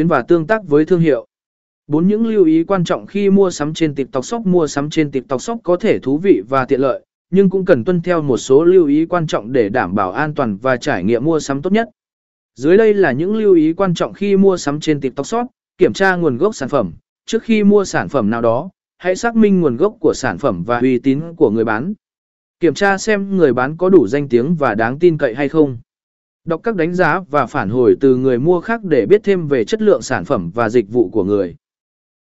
tuyến và tương tác với thương hiệu. Bốn những lưu ý quan trọng khi mua sắm trên TikTok Shop mua sắm trên TikTok Shop có thể thú vị và tiện lợi, nhưng cũng cần tuân theo một số lưu ý quan trọng để đảm bảo an toàn và trải nghiệm mua sắm tốt nhất. Dưới đây là những lưu ý quan trọng khi mua sắm trên TikTok Shop, kiểm tra nguồn gốc sản phẩm. Trước khi mua sản phẩm nào đó, hãy xác minh nguồn gốc của sản phẩm và uy tín của người bán. Kiểm tra xem người bán có đủ danh tiếng và đáng tin cậy hay không. Đọc các đánh giá và phản hồi từ người mua khác để biết thêm về chất lượng sản phẩm và dịch vụ của người.